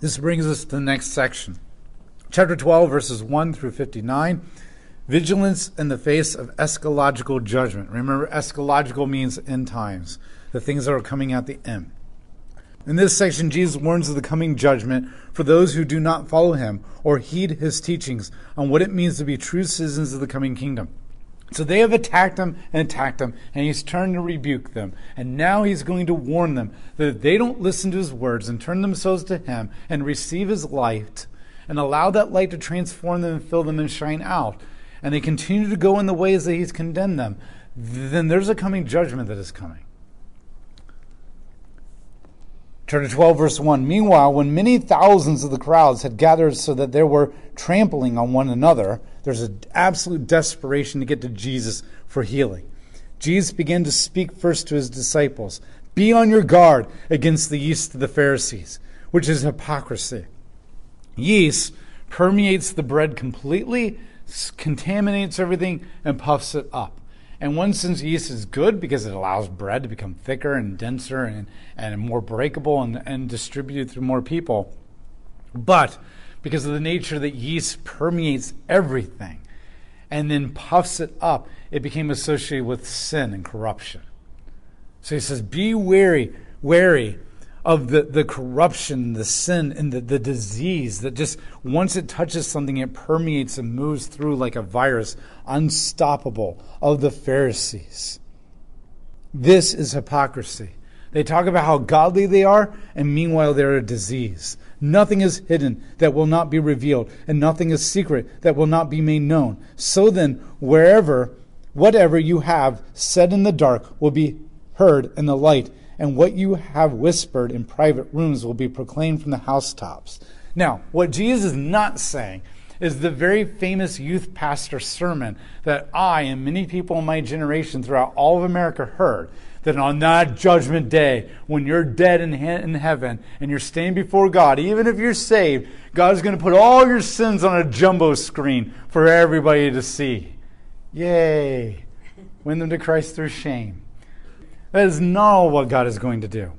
This brings us to the next section. Chapter 12, verses 1 through 59. Vigilance in the face of eschatological judgment. Remember, eschatological means end times, the things that are coming at the end. In this section, Jesus warns of the coming judgment for those who do not follow him or heed his teachings on what it means to be true citizens of the coming kingdom. So they have attacked him and attacked him, and he's turned to rebuke them. And now he's going to warn them that if they don't listen to his words and turn themselves to him and receive his light and allow that light to transform them and fill them and shine out, and they continue to go in the ways that he's condemned them, then there's a coming judgment that is coming. Turn to 12, verse 1. Meanwhile, when many thousands of the crowds had gathered so that they were trampling on one another, there's an absolute desperation to get to Jesus for healing. Jesus began to speak first to his disciples Be on your guard against the yeast of the Pharisees, which is hypocrisy. Yeast permeates the bread completely contaminates everything and puffs it up. And one sense, yeast is good because it allows bread to become thicker and denser and, and more breakable and, and distributed through more people. But because of the nature that yeast permeates everything and then puffs it up, it became associated with sin and corruption. So he says, Be wary, wary of the, the corruption, the sin, and the, the disease that just once it touches something, it permeates and moves through like a virus, unstoppable, of the Pharisees. This is hypocrisy. They talk about how godly they are, and meanwhile they're a disease. Nothing is hidden that will not be revealed, and nothing is secret that will not be made known. So then, wherever, whatever you have said in the dark will be heard in the light, and what you have whispered in private rooms will be proclaimed from the housetops. Now, what Jesus is not saying is the very famous youth pastor sermon that I and many people in my generation throughout all of America heard. That on that judgment day, when you're dead in, in heaven and you're standing before God, even if you're saved, God is going to put all your sins on a jumbo screen for everybody to see. Yay! Win them to Christ through shame. That is not what God is going to do.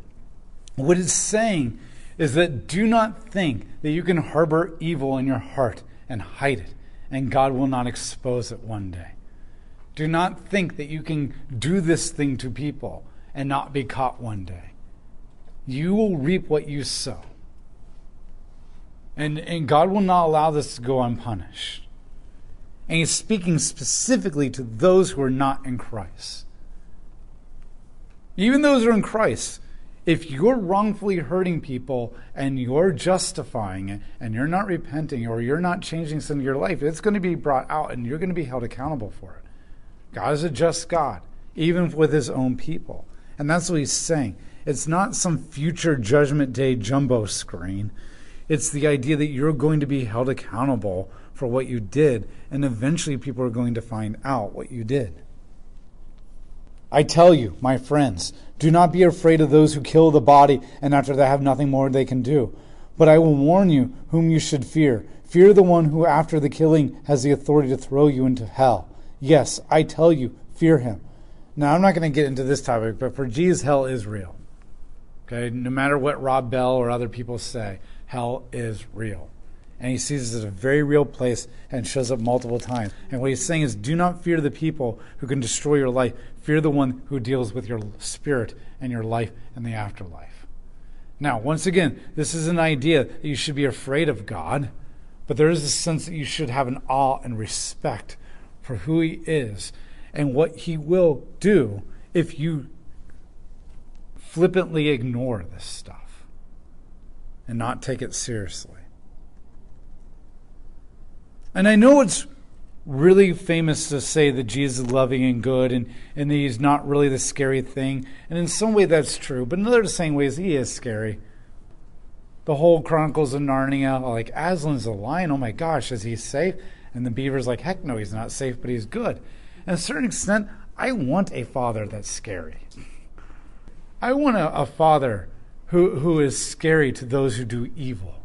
What it's saying is that do not think that you can harbor evil in your heart and hide it, and God will not expose it one day. Do not think that you can do this thing to people and not be caught one day. You will reap what you sow. And, and God will not allow this to go unpunished. And He's speaking specifically to those who are not in Christ even those who are in Christ, if you're wrongfully hurting people and you're justifying it and you're not repenting or you're not changing some of your life, it's going to be brought out and you're going to be held accountable for it. God is a just God, even with his own people. And that's what he's saying. It's not some future judgment day jumbo screen. It's the idea that you're going to be held accountable for what you did, and eventually people are going to find out what you did. I tell you, my friends, do not be afraid of those who kill the body and after that have nothing more they can do. But I will warn you whom you should fear. Fear the one who after the killing has the authority to throw you into hell. Yes, I tell you, fear him. Now, I'm not going to get into this topic, but for Jesus, hell is real. Okay, no matter what Rob Bell or other people say, hell is real and he sees it as a very real place and shows up multiple times. And what he's saying is, do not fear the people who can destroy your life. Fear the one who deals with your spirit and your life and the afterlife. Now, once again, this is an idea that you should be afraid of God, but there is a sense that you should have an awe and respect for who he is and what he will do if you flippantly ignore this stuff and not take it seriously. And I know it's really famous to say that Jesus is loving and good and, and that he's not really the scary thing. And in some way that's true, but in other same ways he is scary. The whole Chronicles of Narnia, like Aslan's a lion, oh my gosh, is he safe? And the beaver's like, heck no, he's not safe, but he's good. And to a certain extent, I want a father that's scary. I want a, a father who, who is scary to those who do evil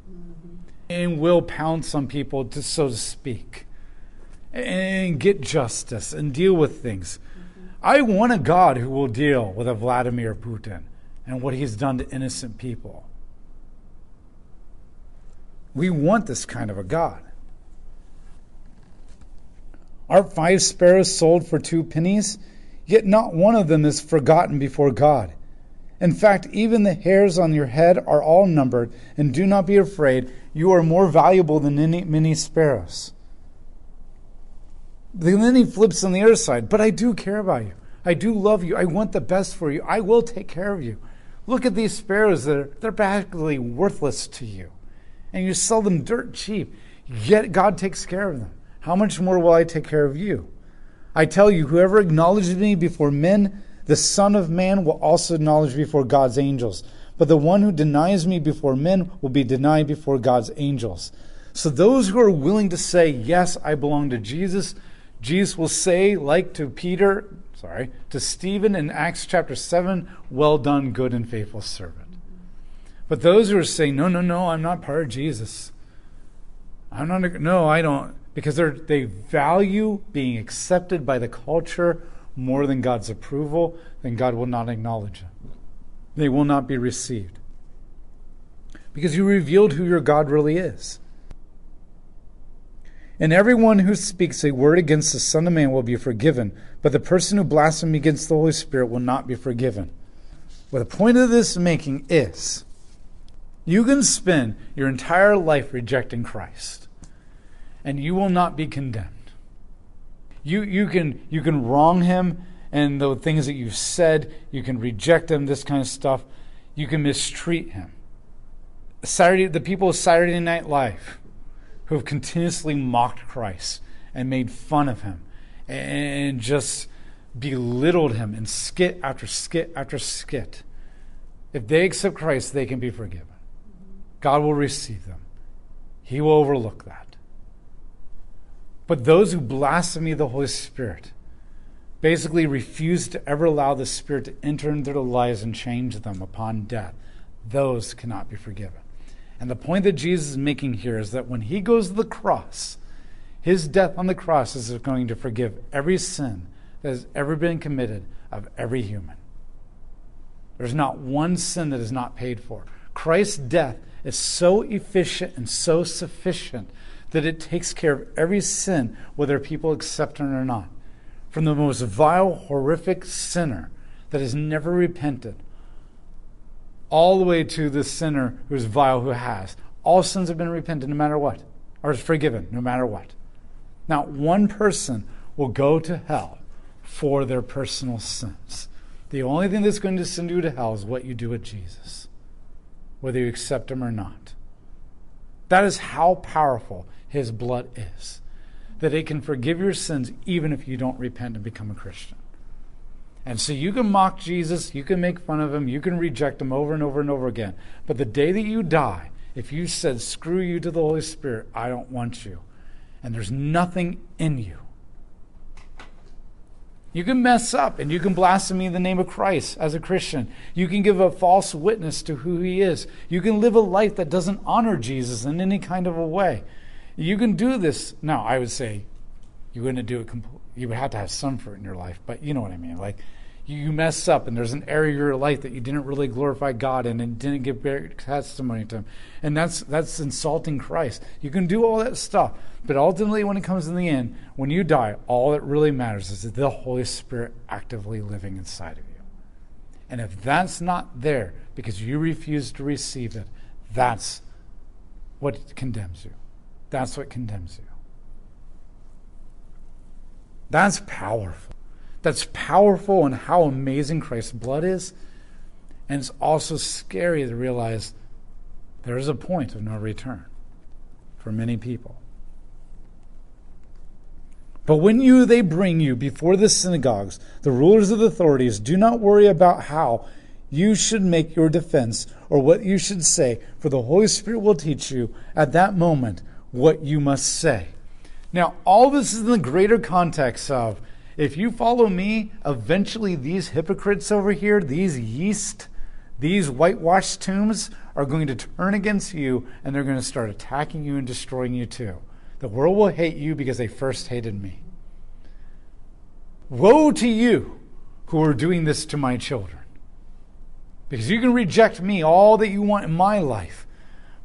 and will pounce on people, to, so to speak, and get justice and deal with things. Mm-hmm. I want a God who will deal with a Vladimir Putin and what he's done to innocent people. We want this kind of a God. Are five sparrows sold for two pennies? Yet not one of them is forgotten before God. In fact, even the hairs on your head are all numbered, and do not be afraid. You are more valuable than any, many sparrows. Then he flips on the other side, but I do care about you. I do love you. I want the best for you. I will take care of you. Look at these sparrows. They're, they're practically worthless to you. And you sell them dirt cheap. Yet God takes care of them. How much more will I take care of you? I tell you, whoever acknowledges me before men, the Son of Man will also acknowledge before God's angels. But the one who denies me before men will be denied before God's angels. So those who are willing to say, Yes, I belong to Jesus, Jesus will say, like to Peter, sorry, to Stephen in Acts chapter 7, Well done, good and faithful servant. But those who are saying, No, no, no, I'm not part of Jesus. I'm not, no, I don't because they value being accepted by the culture more than God's approval, then God will not acknowledge them. They will not be received. Because you revealed who your God really is. And everyone who speaks a word against the Son of Man will be forgiven, but the person who blasphemes against the Holy Spirit will not be forgiven. What the point of this making is you can spend your entire life rejecting Christ and you will not be condemned. You, you, can, you can wrong him and the things that you've said, you can reject him, this kind of stuff. You can mistreat him. Saturday, the people of Saturday Night Live who have continuously mocked Christ and made fun of him and just belittled him in skit after skit after skit. If they accept Christ, they can be forgiven. God will receive them. He will overlook that. But those who blaspheme the Holy Spirit basically refuse to ever allow the Spirit to enter into their lives and change them upon death. Those cannot be forgiven. And the point that Jesus is making here is that when he goes to the cross, his death on the cross is going to forgive every sin that has ever been committed of every human. There's not one sin that is not paid for. Christ's death is so efficient and so sufficient that it takes care of every sin, whether people accept it or not. From the most vile, horrific sinner that has never repented, all the way to the sinner who's vile, who has. All sins have been repented no matter what, or is forgiven no matter what. Not one person will go to hell for their personal sins. The only thing that's going to send you to hell is what you do with Jesus, whether you accept him or not. That is how powerful his blood is. That it can forgive your sins even if you don't repent and become a Christian. And so you can mock Jesus, you can make fun of him, you can reject him over and over and over again. But the day that you die, if you said, screw you to the Holy Spirit, I don't want you, and there's nothing in you, you can mess up and you can blaspheme the name of Christ as a Christian. You can give a false witness to who he is. You can live a life that doesn't honor Jesus in any kind of a way. You can do this. Now, I would say you wouldn't do it. You would have to have some fruit in your life, but you know what I mean. Like you mess up, and there's an area of your life that you didn't really glorify God in, and didn't give testimony to Him, and that's that's insulting Christ. You can do all that stuff, but ultimately, when it comes in the end, when you die, all that really matters is the Holy Spirit actively living inside of you. And if that's not there because you refuse to receive it, that's what condemns you. That's what condemns you. That's powerful. That's powerful and how amazing Christ's blood is. And it's also scary to realize there is a point of no return for many people. But when you they bring you before the synagogues, the rulers of the authorities, do not worry about how you should make your defense or what you should say, for the Holy Spirit will teach you at that moment what you must say. Now, all this is in the greater context of if you follow me, eventually these hypocrites over here, these yeast, these whitewashed tombs are going to turn against you and they're going to start attacking you and destroying you too. The world will hate you because they first hated me. Woe to you who are doing this to my children. Because you can reject me all that you want in my life,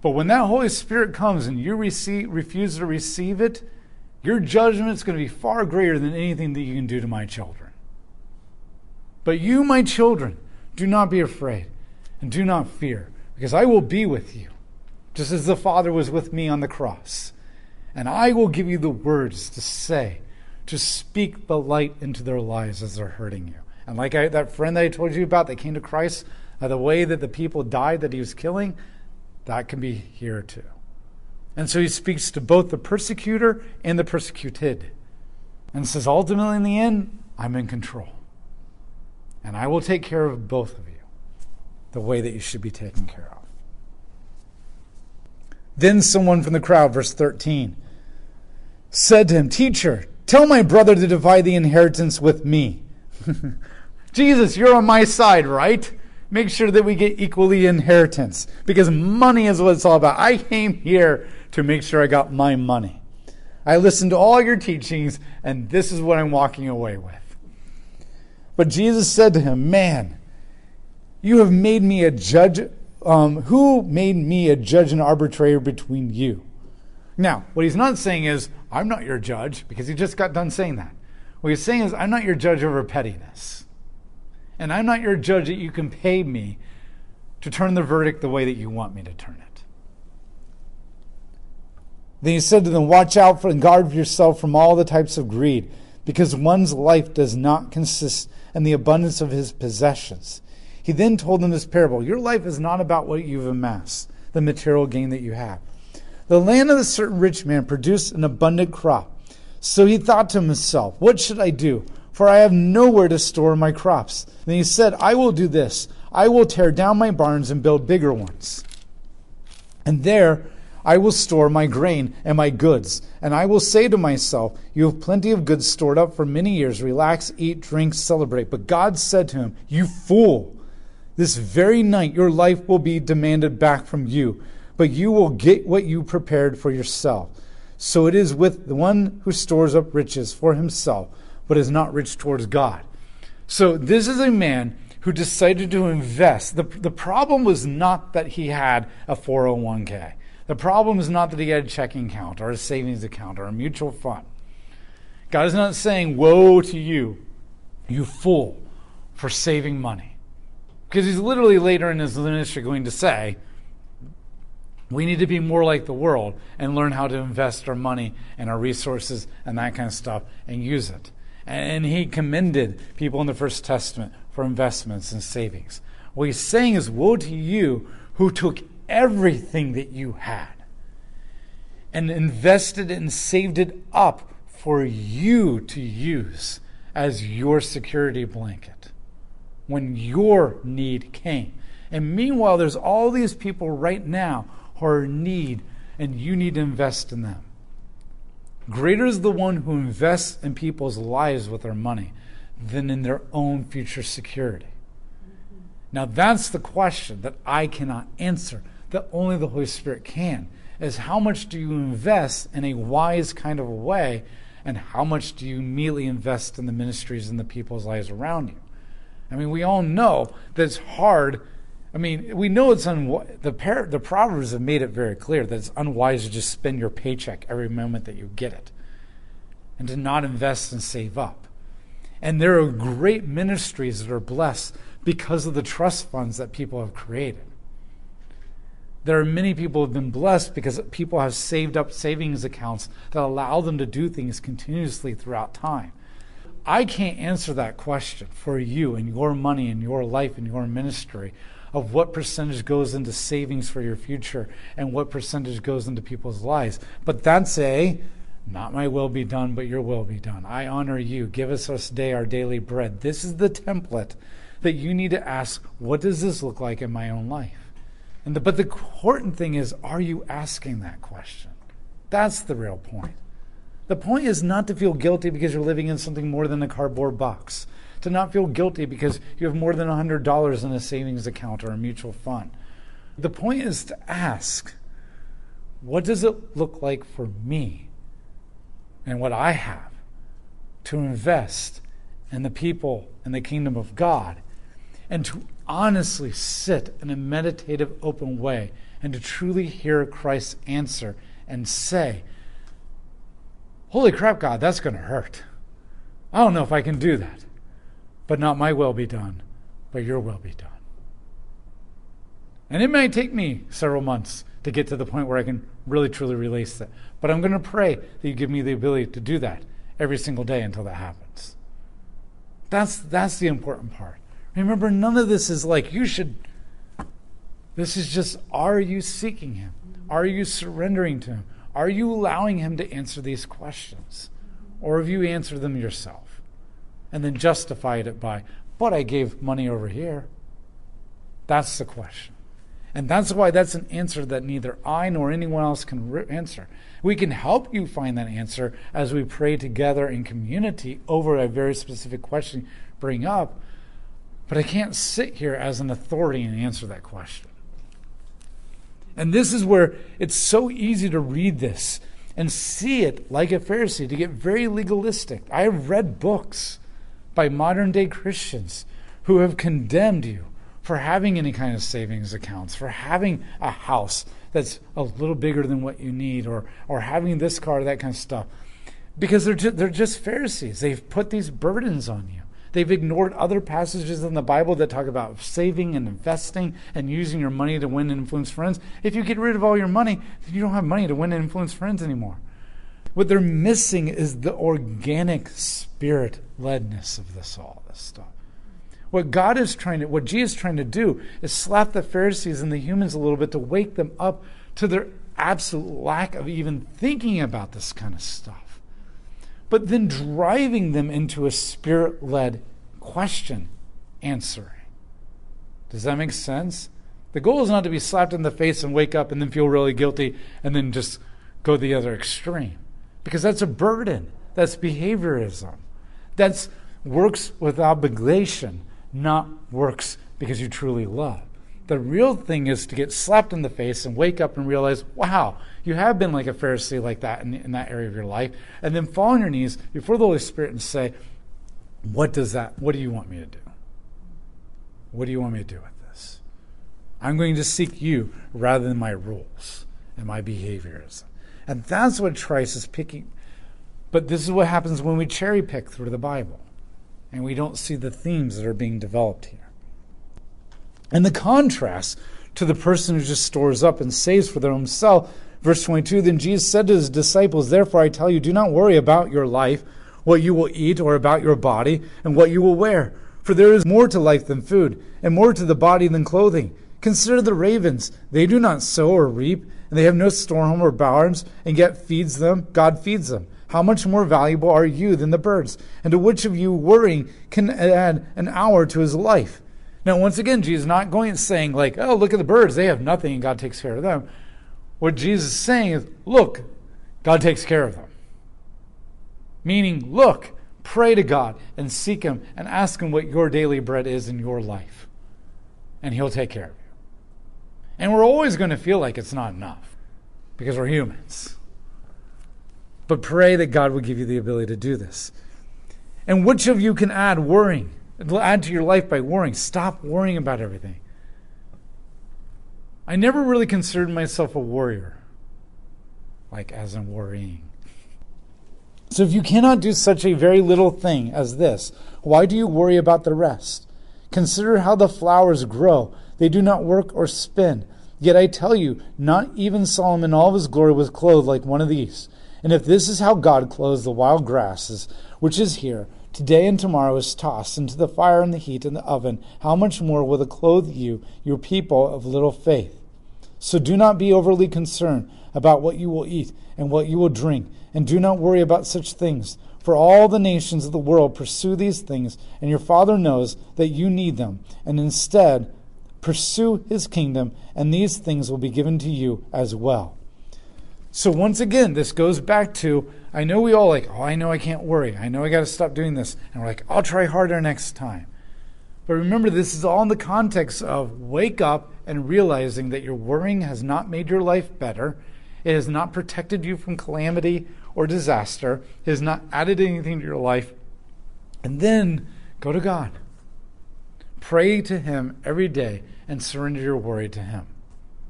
But when that Holy Spirit comes and you receive, refuse to receive it, your judgment is going to be far greater than anything that you can do to my children. But you, my children, do not be afraid and do not fear, because I will be with you, just as the Father was with me on the cross. And I will give you the words to say, to speak the light into their lives as they're hurting you. And like I, that friend that I told you about that came to Christ, uh, the way that the people died that he was killing, that can be here too. And so he speaks to both the persecutor and the persecuted and says, ultimately, in the end, I'm in control. And I will take care of both of you the way that you should be taken care of. Then someone from the crowd, verse 13, said to him, Teacher, tell my brother to divide the inheritance with me. Jesus, you're on my side, right? Make sure that we get equally inheritance because money is what it's all about. I came here to make sure I got my money. I listened to all your teachings, and this is what I'm walking away with. But Jesus said to him, Man, you have made me a judge. Um, who made me a judge and arbitrator between you? Now, what he's not saying is, I'm not your judge, because he just got done saying that. What he's saying is, I'm not your judge over pettiness. And I'm not your judge that you can pay me to turn the verdict the way that you want me to turn it. Then he said to them, Watch out for and guard yourself from all the types of greed, because one's life does not consist in the abundance of his possessions. He then told them this parable Your life is not about what you've amassed, the material gain that you have. The land of a certain rich man produced an abundant crop. So he thought to himself, What should I do? For I have nowhere to store my crops. Then he said, I will do this. I will tear down my barns and build bigger ones. And there I will store my grain and my goods. And I will say to myself, You have plenty of goods stored up for many years. Relax, eat, drink, celebrate. But God said to him, You fool! This very night your life will be demanded back from you, but you will get what you prepared for yourself. So it is with the one who stores up riches for himself, but is not rich towards God. So this is a man who decided to invest. The, the problem was not that he had a 401k. The problem is not that he had a checking account or a savings account or a mutual fund. God is not saying, Woe to you, you fool, for saving money. Because he's literally later in his ministry going to say, we need to be more like the world and learn how to invest our money and our resources and that kind of stuff and use it. And he commended people in the First Testament for investments and savings. What he's saying is, Woe to you who took everything that you had and invested and saved it up for you to use as your security blanket when your need came. And meanwhile, there's all these people right now who are in need, and you need to invest in them. Greater is the one who invests in people's lives with their money than in their own future security. Now, that's the question that I cannot answer, that only the Holy Spirit can, is how much do you invest in a wise kind of a way, and how much do you immediately invest in the ministries and the people's lives around you? I mean, we all know that it's hard. I mean, we know it's unwise. The, par- the Proverbs have made it very clear that it's unwise to just spend your paycheck every moment that you get it and to not invest and save up. And there are great ministries that are blessed because of the trust funds that people have created. There are many people who have been blessed because people have saved up savings accounts that allow them to do things continuously throughout time. I can't answer that question for you and your money and your life and your ministry of what percentage goes into savings for your future and what percentage goes into people's lives. But that's a not my will be done, but your will be done. I honor you. Give us this day our daily bread. This is the template that you need to ask what does this look like in my own life? And the, but the important thing is, are you asking that question? That's the real point. The point is not to feel guilty because you're living in something more than a cardboard box, to not feel guilty because you have more than $100 in a savings account or a mutual fund. The point is to ask, what does it look like for me and what I have to invest in the people in the kingdom of God and to honestly sit in a meditative, open way and to truly hear Christ's answer and say, Holy crap, God, that's going to hurt. I don't know if I can do that. But not my will be done, but your will be done. And it may take me several months to get to the point where I can really truly release that. But I'm going to pray that you give me the ability to do that every single day until that happens. That's that's the important part. Remember, none of this is like you should. This is just are you seeking Him? Are you surrendering to Him? Are you allowing Him to answer these questions? Or have you answered them yourself and then justified it by, but I gave money over here? That's the question. And that's why that's an answer that neither I nor anyone else can re- answer. We can help you find that answer as we pray together in community over a very specific question bring up, but I can't sit here as an authority and answer that question. And this is where it's so easy to read this and see it like a Pharisee, to get very legalistic. I have read books by modern day Christians who have condemned you for having any kind of savings accounts, for having a house that's a little bigger than what you need, or, or having this car, that kind of stuff. Because they're just, they're just Pharisees. They've put these burdens on you. They've ignored other passages in the Bible that talk about saving and investing and using your money to win and influence friends. If you get rid of all your money, you don't have money to win and influence friends anymore. What they're missing is the organic spirit ledness of this all this stuff. What God is trying to, what Jesus is trying to do is slap the Pharisees and the humans a little bit to wake them up to their absolute lack of even thinking about this kind of stuff. But then driving them into a spirit led question answering. Does that make sense? The goal is not to be slapped in the face and wake up and then feel really guilty and then just go the other extreme. Because that's a burden. That's behaviorism. That's works with obligation not works because you truly love. The real thing is to get slapped in the face and wake up and realize, wow, you have been like a Pharisee like that in, in that area of your life. And then fall on your knees before the Holy Spirit and say, what does that, what do you want me to do? What do you want me to do with this? I'm going to seek you rather than my rules and my behaviors. And that's what Trice is picking. But this is what happens when we cherry pick through the Bible and we don't see the themes that are being developed here. And the contrast to the person who just stores up and saves for their own self, verse 22 Then Jesus said to his disciples, Therefore I tell you, do not worry about your life, what you will eat, or about your body, and what you will wear. For there is more to life than food, and more to the body than clothing. Consider the ravens. They do not sow or reap, and they have no storeroom or barns, and yet feeds them. God feeds them. How much more valuable are you than the birds? And to which of you worrying can add an hour to his life? Now, once again, Jesus is not going and saying, like, oh, look at the birds. They have nothing and God takes care of them. What Jesus is saying is, look, God takes care of them. Meaning, look, pray to God and seek Him and ask Him what your daily bread is in your life. And He'll take care of you. And we're always going to feel like it's not enough because we're humans. But pray that God will give you the ability to do this. And which of you can add worrying? Add to your life by worrying. Stop worrying about everything. I never really considered myself a warrior, like as in worrying. So if you cannot do such a very little thing as this, why do you worry about the rest? Consider how the flowers grow. They do not work or spin. Yet I tell you, not even Solomon in all his glory was clothed like one of these. And if this is how God clothes the wild grasses, which is here, today and tomorrow is tossed into the fire and the heat and the oven, how much more will it clothe you, your people of little faith? So do not be overly concerned about what you will eat and what you will drink, and do not worry about such things. For all the nations of the world pursue these things, and your Father knows that you need them. And instead, pursue his kingdom, and these things will be given to you as well. So once again, this goes back to I know we all like, oh, I know I can't worry. I know I got to stop doing this. And we're like, I'll try harder next time. But remember, this is all in the context of wake up and realizing that your worrying has not made your life better. It has not protected you from calamity or disaster. It has not added anything to your life. And then go to God. Pray to Him every day and surrender your worry to Him.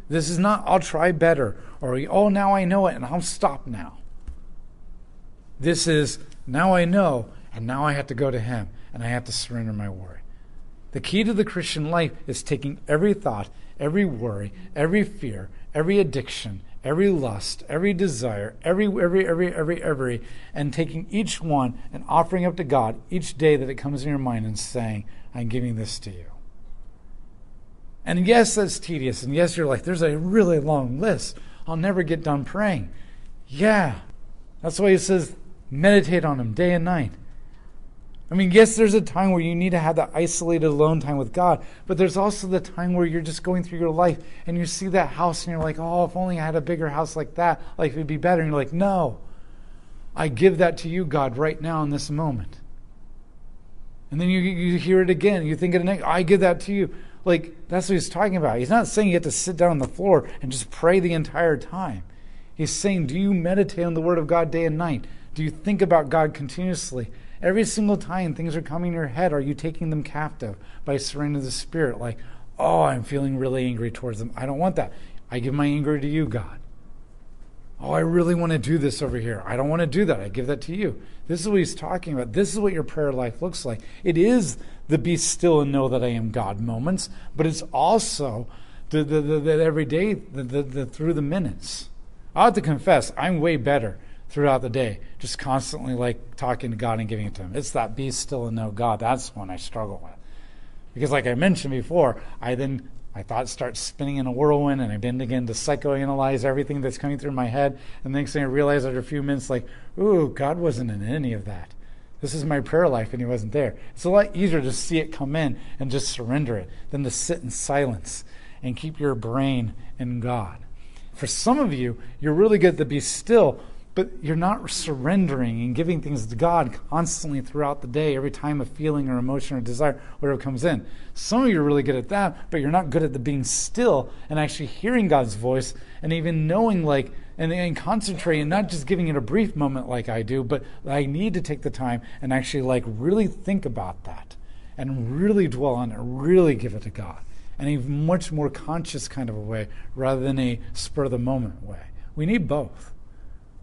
This is not, I'll try better, or, oh, now I know it and I'll stop now. This is, now I know, and now I have to go to Him and I have to surrender my worry. The key to the Christian life is taking every thought, every worry, every fear, every addiction, every lust, every desire, every, every, every, every, every, and taking each one and offering up to God each day that it comes in your mind and saying, I'm giving this to you. And yes, that's tedious. And yes, you're like, there's a really long list. I'll never get done praying. Yeah. That's why he says, meditate on him day and night. I mean, yes, there's a time where you need to have that isolated alone time with God, but there's also the time where you're just going through your life and you see that house and you're like, oh, if only I had a bigger house like that, life would be better. And you're like, no, I give that to you, God, right now in this moment. And then you, you hear it again. You think it again, I give that to you. Like, that's what he's talking about. He's not saying you have to sit down on the floor and just pray the entire time. He's saying, do you meditate on the Word of God day and night? Do you think about God continuously? Every single time things are coming in your head, are you taking them captive by surrendering to the Spirit? Like, oh, I'm feeling really angry towards them. I don't want that. I give my anger to you, God. Oh, I really want to do this over here. I don't want to do that. I give that to you. This is what he's talking about. This is what your prayer life looks like. It is the be still and know that I am God moments, but it's also the, the, the, the every day, the, the, through the minutes. I have to confess, I'm way better throughout the day, just constantly like talking to God and giving it to Him. It's that be still and know God. That's one I struggle with. Because, like I mentioned before, I then my thoughts start spinning in a whirlwind, and I begin to psychoanalyze everything that's coming through my head. And the next thing I realize after a few minutes, like, ooh, God wasn't in any of that. This is my prayer life, and He wasn't there. It's a lot easier to see it come in and just surrender it than to sit in silence and keep your brain in God. For some of you, you're really good to be still but you're not surrendering and giving things to God constantly throughout the day, every time a feeling or emotion or desire, whatever comes in. Some of you are really good at that, but you're not good at the being still and actually hearing God's voice and even knowing, like, and, and concentrating, not just giving it a brief moment like I do, but I need to take the time and actually, like, really think about that and really dwell on it, really give it to God in a much more conscious kind of a way rather than a spur of the moment way. We need both.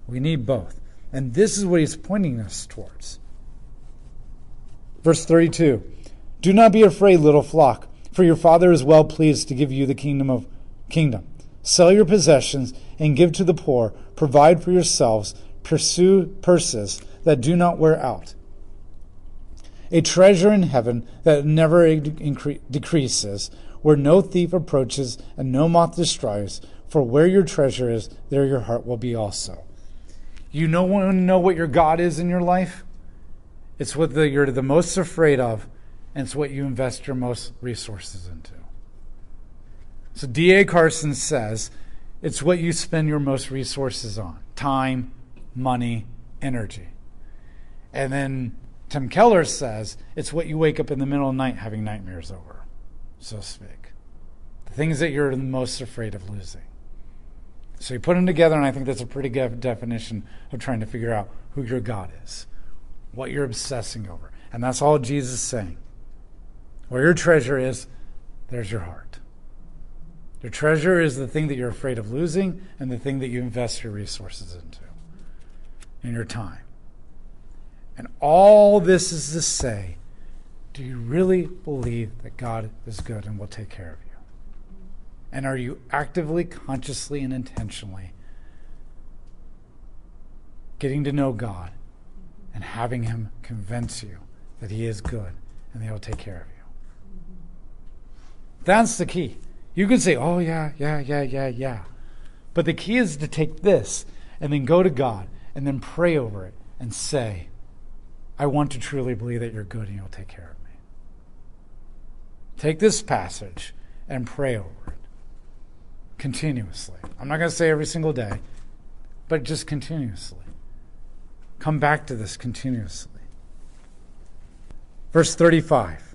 We need both. And this is what he's pointing us towards. Verse 32 Do not be afraid, little flock, for your Father is well pleased to give you the kingdom of kingdom. Sell your possessions and give to the poor. Provide for yourselves. Pursue purses that do not wear out. A treasure in heaven that never incre- decreases, where no thief approaches and no moth destroys. For where your treasure is, there your heart will be also. You know to know what your God is in your life? It's what the, you're the most afraid of, and it's what you invest your most resources into. So D.A. Carson says it's what you spend your most resources on time, money, energy. And then Tim Keller says it's what you wake up in the middle of the night having nightmares over, so to speak. The things that you're the most afraid of losing. So you put them together, and I think that's a pretty good definition of trying to figure out who your God is, what you're obsessing over. And that's all Jesus is saying. Where your treasure is, there's your heart. Your treasure is the thing that you're afraid of losing and the thing that you invest your resources into, in your time. And all this is to say, do you really believe that God is good and will take care of you? And are you actively, consciously, and intentionally getting to know God and having Him convince you that He is good and that He'll take care of you? That's the key. You can say, oh, yeah, yeah, yeah, yeah, yeah. But the key is to take this and then go to God and then pray over it and say, I want to truly believe that you're good and you'll take care of me. Take this passage and pray over it continuously. I'm not going to say every single day, but just continuously. Come back to this continuously. Verse 35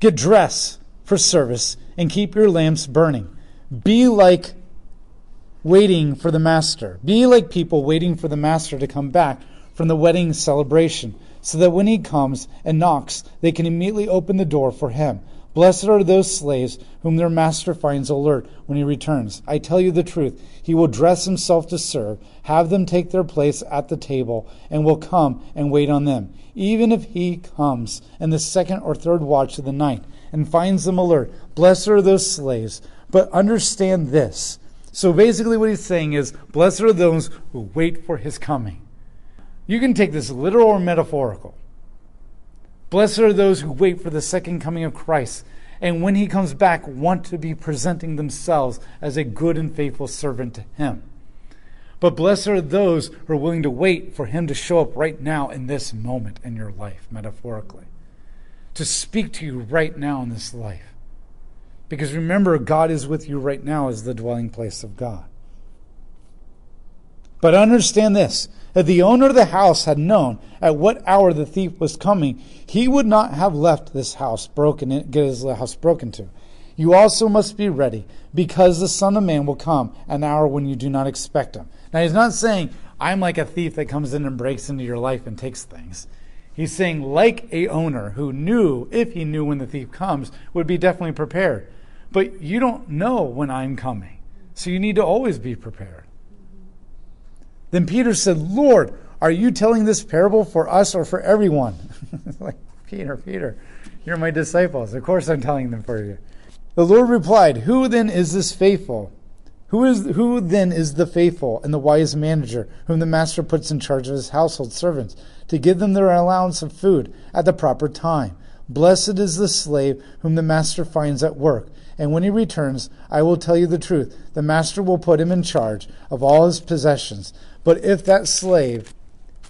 Get dressed for service and keep your lamps burning. Be like waiting for the master. Be like people waiting for the master to come back from the wedding celebration, so that when he comes and knocks, they can immediately open the door for him. Blessed are those slaves whom their master finds alert when he returns. I tell you the truth, he will dress himself to serve, have them take their place at the table, and will come and wait on them, even if he comes in the second or third watch of the night and finds them alert. Blessed are those slaves. But understand this. So basically, what he's saying is, Blessed are those who wait for his coming. You can take this literal or metaphorical. Blessed are those who wait for the second coming of Christ, and when he comes back, want to be presenting themselves as a good and faithful servant to him. But blessed are those who are willing to wait for him to show up right now in this moment in your life, metaphorically, to speak to you right now in this life. Because remember, God is with you right now as the dwelling place of God. But understand this if the owner of the house had known at what hour the thief was coming, he would not have left this house broken, get his house broken to. You also must be ready, because the Son of Man will come an hour when you do not expect him. Now, he's not saying, I'm like a thief that comes in and breaks into your life and takes things. He's saying, like a owner who knew, if he knew when the thief comes, would be definitely prepared. But you don't know when I'm coming. So you need to always be prepared. Then Peter said, Lord, are you telling this parable for us or for everyone? like, Peter, Peter, you're my disciples. Of course I'm telling them for you. The Lord replied, Who then is this faithful? Who is who then is the faithful and the wise manager whom the master puts in charge of his household servants to give them their allowance of food at the proper time? Blessed is the slave whom the master finds at work. And when he returns, I will tell you the truth. The master will put him in charge of all his possessions. But if that slave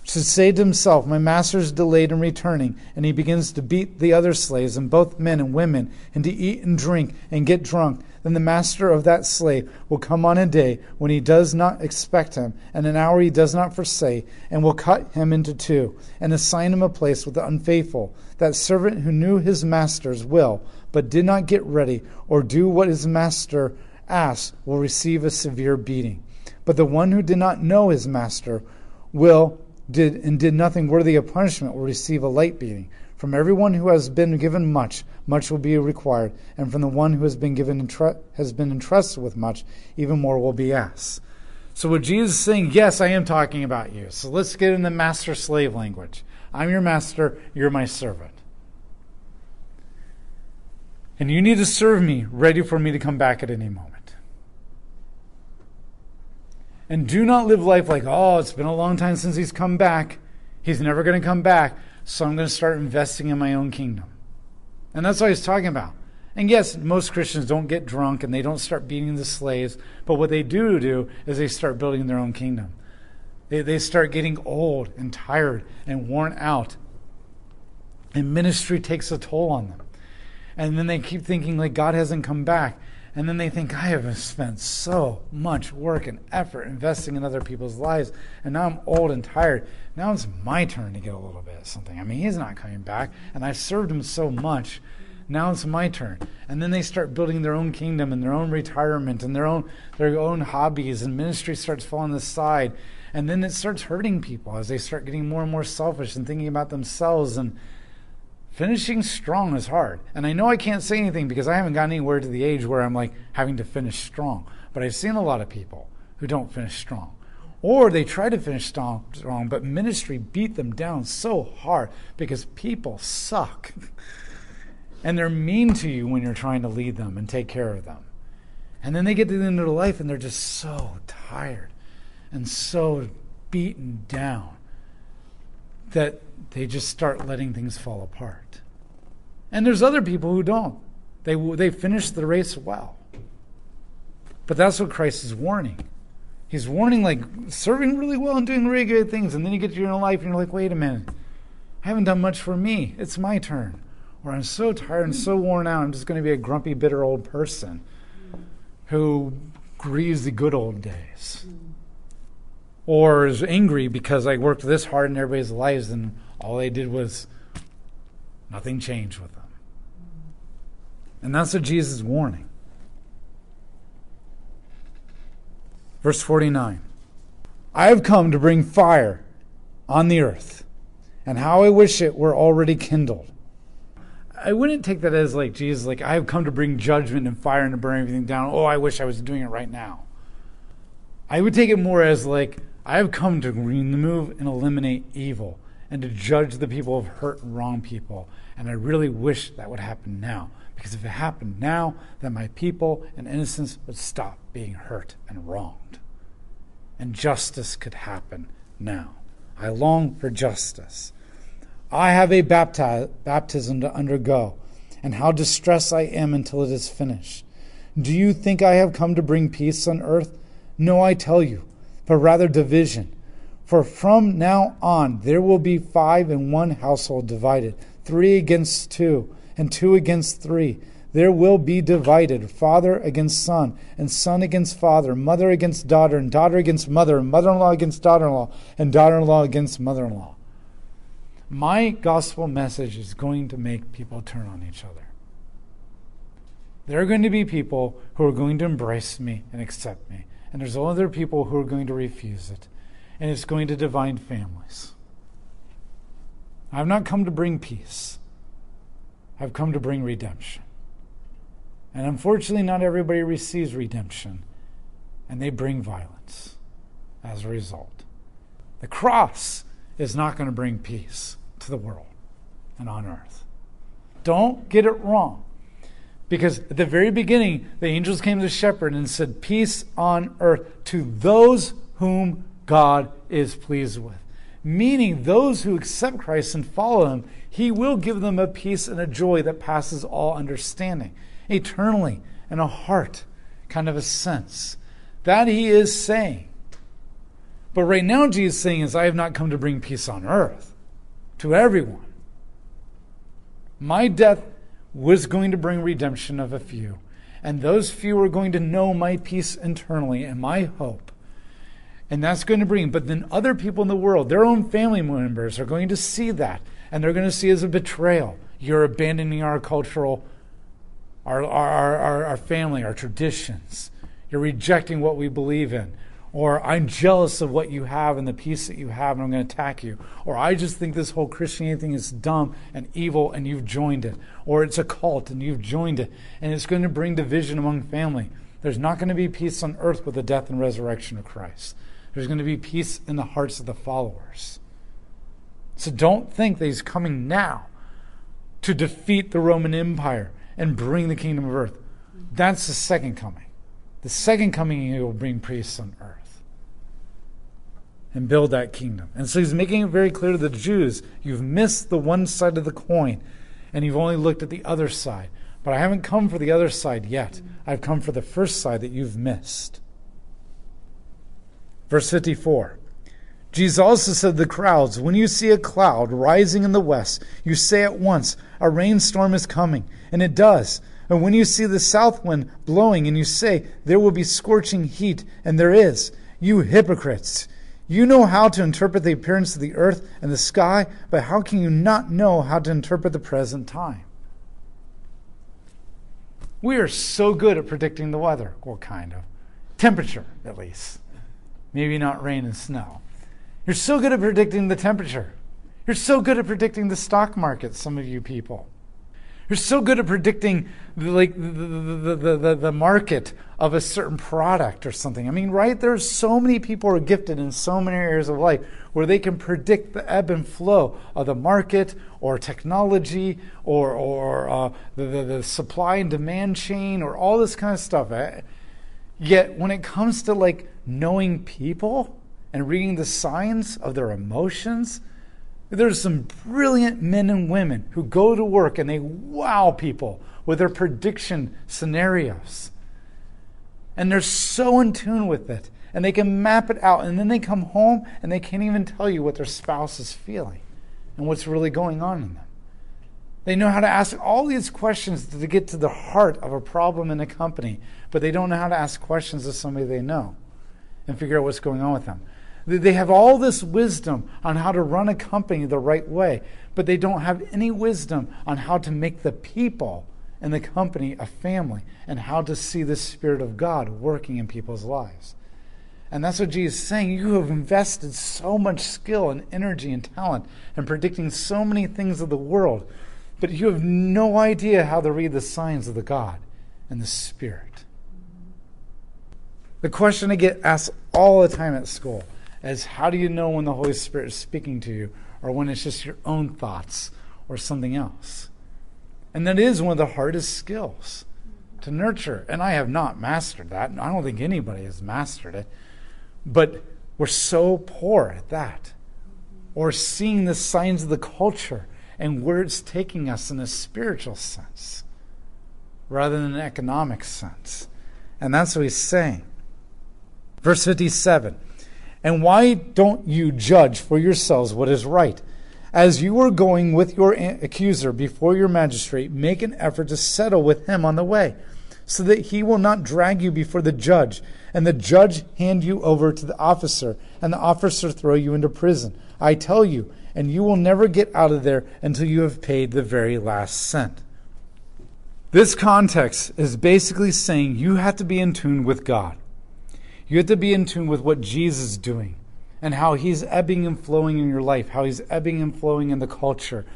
should say to himself, My master is delayed in returning, and he begins to beat the other slaves, and both men and women, and to eat and drink and get drunk, then the master of that slave will come on a day when he does not expect him, and an hour he does not foresee, and will cut him into two, and assign him a place with the unfaithful. That servant who knew his master's will, but did not get ready or do what his master asked, will receive a severe beating. But the one who did not know his master will did and did nothing worthy of punishment will receive a light beating. From everyone who has been given much, much will be required, and from the one who has been given has been entrusted with much, even more will be asked. So what Jesus is saying, yes, I am talking about you. So let's get in the master slave language. I'm your master, you're my servant. And you need to serve me, ready for me to come back at any moment. And do not live life like, oh, it's been a long time since he's come back. He's never going to come back. So I'm going to start investing in my own kingdom. And that's what he's talking about. And yes, most Christians don't get drunk and they don't start beating the slaves. But what they do do is they start building their own kingdom. They, they start getting old and tired and worn out. And ministry takes a toll on them. And then they keep thinking like God hasn't come back. And then they think, I have spent so much work and effort investing in other people's lives, and now I'm old and tired. Now it's my turn to get a little bit of something. I mean, he's not coming back, and I've served him so much. Now it's my turn. And then they start building their own kingdom and their own retirement and their own their own hobbies, and ministry starts falling aside. And then it starts hurting people as they start getting more and more selfish and thinking about themselves and finishing strong is hard. And I know I can't say anything because I haven't gotten anywhere to the age where I'm like having to finish strong. But I've seen a lot of people who don't finish strong. Or they try to finish strong, but ministry beat them down so hard because people suck. and they're mean to you when you're trying to lead them and take care of them. And then they get to the end of their life and they're just so tired and so beaten down that they just start letting things fall apart. And there's other people who don't. They, they finish the race well. But that's what Christ is warning. He's warning, like, serving really well and doing really good things. And then you get to your own life and you're like, wait a minute. I haven't done much for me. It's my turn. Or I'm so tired and so worn out. I'm just going to be a grumpy, bitter old person who grieves the good old days. Or is angry because I worked this hard in everybody's lives and all they did was nothing changed with them. And that's what Jesus is warning. Verse 49 I have come to bring fire on the earth, and how I wish it were already kindled. I wouldn't take that as like Jesus, like I have come to bring judgment and fire and to burn everything down. Oh, I wish I was doing it right now. I would take it more as like I have come to remove and eliminate evil and to judge the people have hurt and wronged people. And I really wish that would happen now. Because if it happened now, then my people and innocents would stop being hurt and wronged. And justice could happen now. I long for justice. I have a bapti- baptism to undergo, and how distressed I am until it is finished. Do you think I have come to bring peace on earth? No, I tell you, but rather division. For from now on there will be five in one household divided, three against two, and two against three. There will be divided father against son, and son against father, mother against daughter, and daughter against mother, and mother in law against daughter in law, and daughter in law against mother in law. My gospel message is going to make people turn on each other. There are going to be people who are going to embrace me and accept me, and there's other people who are going to refuse it, and it's going to divide families. I've not come to bring peace, I've come to bring redemption. And unfortunately, not everybody receives redemption, and they bring violence as a result. The cross is not going to bring peace to the world and on earth. Don't get it wrong. Because at the very beginning, the angels came to the shepherd and said, Peace on earth to those whom God is pleased with. Meaning, those who accept Christ and follow him, he will give them a peace and a joy that passes all understanding, eternally, in a heart, kind of a sense. That he is saying. But right now, Jesus is saying is, I have not come to bring peace on earth to everyone. My death was going to bring redemption of a few, and those few are going to know my peace internally and my hope. And that's going to bring, but then other people in the world, their own family members, are going to see that, and they're going to see it as a betrayal. You're abandoning our cultural, our, our, our, our family, our traditions. You're rejecting what we believe in or I'm jealous of what you have and the peace that you have, and I'm going to attack you. Or I just think this whole Christianity thing is dumb and evil, and you've joined it. Or it's a cult, and you've joined it, and it's going to bring division among family. There's not going to be peace on earth with the death and resurrection of Christ. There's going to be peace in the hearts of the followers. So don't think that he's coming now to defeat the Roman Empire and bring the kingdom of earth. That's the second coming. The second coming, he will bring peace on earth and build that kingdom. And so he's making it very clear to the Jews you've missed the one side of the coin and you've only looked at the other side. But I haven't come for the other side yet. I've come for the first side that you've missed. Verse 54 Jesus also said to the crowds, When you see a cloud rising in the west, you say at once, A rainstorm is coming. And it does. And when you see the south wind blowing, and you say, There will be scorching heat, and there is, you hypocrites. You know how to interpret the appearance of the earth and the sky, but how can you not know how to interpret the present time? We are so good at predicting the weather, or kind of. Temperature, at least. Maybe not rain and snow. You're so good at predicting the temperature. You're so good at predicting the stock market, some of you people. You're so good at predicting the, like the, the, the, the, market of a certain product or something. I mean, right? There's so many people are gifted in so many areas of life where they can predict the ebb and flow of the market or technology or, or uh, the, the, the supply and demand chain or all this kind of stuff. Yet when it comes to like knowing people and reading the signs of their emotions, there's some brilliant men and women who go to work and they wow people with their prediction scenarios. And they're so in tune with it. And they can map it out. And then they come home and they can't even tell you what their spouse is feeling and what's really going on in them. They know how to ask all these questions to get to the heart of a problem in a company, but they don't know how to ask questions of somebody they know and figure out what's going on with them. They have all this wisdom on how to run a company the right way, but they don't have any wisdom on how to make the people in the company a family and how to see the Spirit of God working in people's lives. And that's what Jesus is saying. You have invested so much skill and energy and talent in predicting so many things of the world but you have no idea how to read the signs of the God and the Spirit. The question I get asked all the time at school is how do you know when the Holy Spirit is speaking to you or when it's just your own thoughts or something else? And that is one of the hardest skills to nurture. And I have not mastered that. I don't think anybody has mastered it. But we're so poor at that. Or seeing the signs of the culture and where it's taking us in a spiritual sense rather than an economic sense. And that's what he's saying. Verse 57 And why don't you judge for yourselves what is right? As you are going with your accuser before your magistrate, make an effort to settle with him on the way, so that he will not drag you before the judge, and the judge hand you over to the officer, and the officer throw you into prison. I tell you, and you will never get out of there until you have paid the very last cent. This context is basically saying you have to be in tune with God. You have to be in tune with what Jesus is doing and how he's ebbing and flowing in your life, how he's ebbing and flowing in the culture,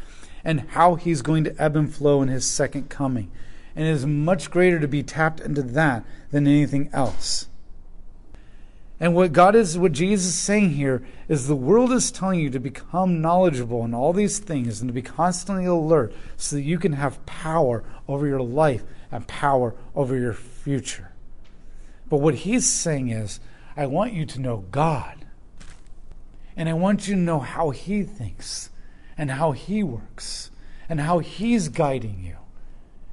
and how he's going to ebb and flow in his second coming. And it is much greater to be tapped into that than anything else. And what God is, what Jesus is saying here is the world is telling you to become knowledgeable in all these things and to be constantly alert so that you can have power over your life and power over your future. But what he's saying is, I want you to know God. And I want you to know how he thinks and how he works and how he's guiding you.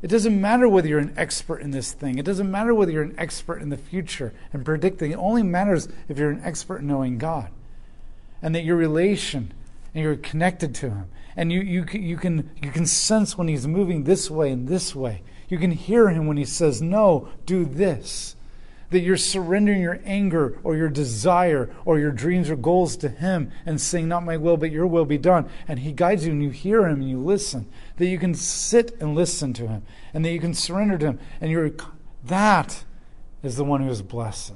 It doesn't matter whether you're an expert in this thing. It doesn't matter whether you're an expert in the future and predicting. It only matters if you're an expert in knowing God and that your relation and you're connected to Him. And you, you, you, can, you can sense when He's moving this way and this way. You can hear Him when He says, No, do this that you're surrendering your anger or your desire or your dreams or goals to Him and saying, Not my will, but your will be done. And He guides you and you hear Him and you listen. That you can sit and listen to Him and that you can surrender to Him. And you're, that is the one who is blessed.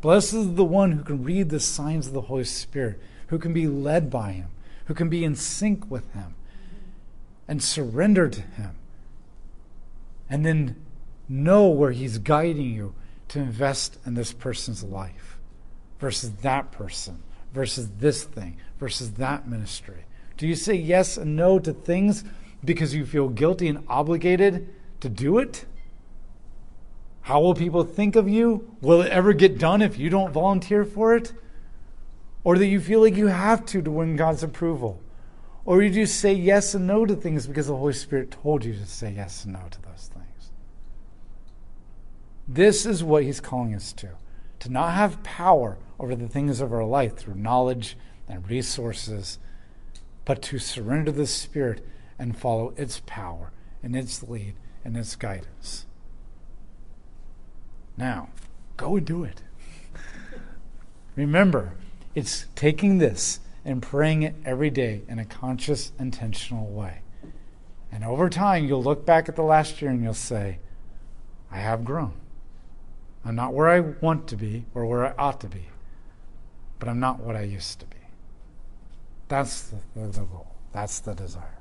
Blessed is the one who can read the signs of the Holy Spirit, who can be led by Him, who can be in sync with Him and surrender to Him. And then know where He's guiding you to invest in this person's life versus that person versus this thing versus that ministry? Do you say yes and no to things because you feel guilty and obligated to do it? How will people think of you? Will it ever get done if you don't volunteer for it? Or that you feel like you have to to win God's approval? Or you just say yes and no to things because the Holy Spirit told you to say yes and no to those things? This is what he's calling us to to not have power over the things of our life through knowledge and resources, but to surrender the Spirit and follow its power and its lead and its guidance. Now, go and do it. Remember, it's taking this and praying it every day in a conscious, intentional way. And over time, you'll look back at the last year and you'll say, I have grown. I'm not where I want to be or where I ought to be, but I'm not what I used to be. That's the, the, goal. That's the desire.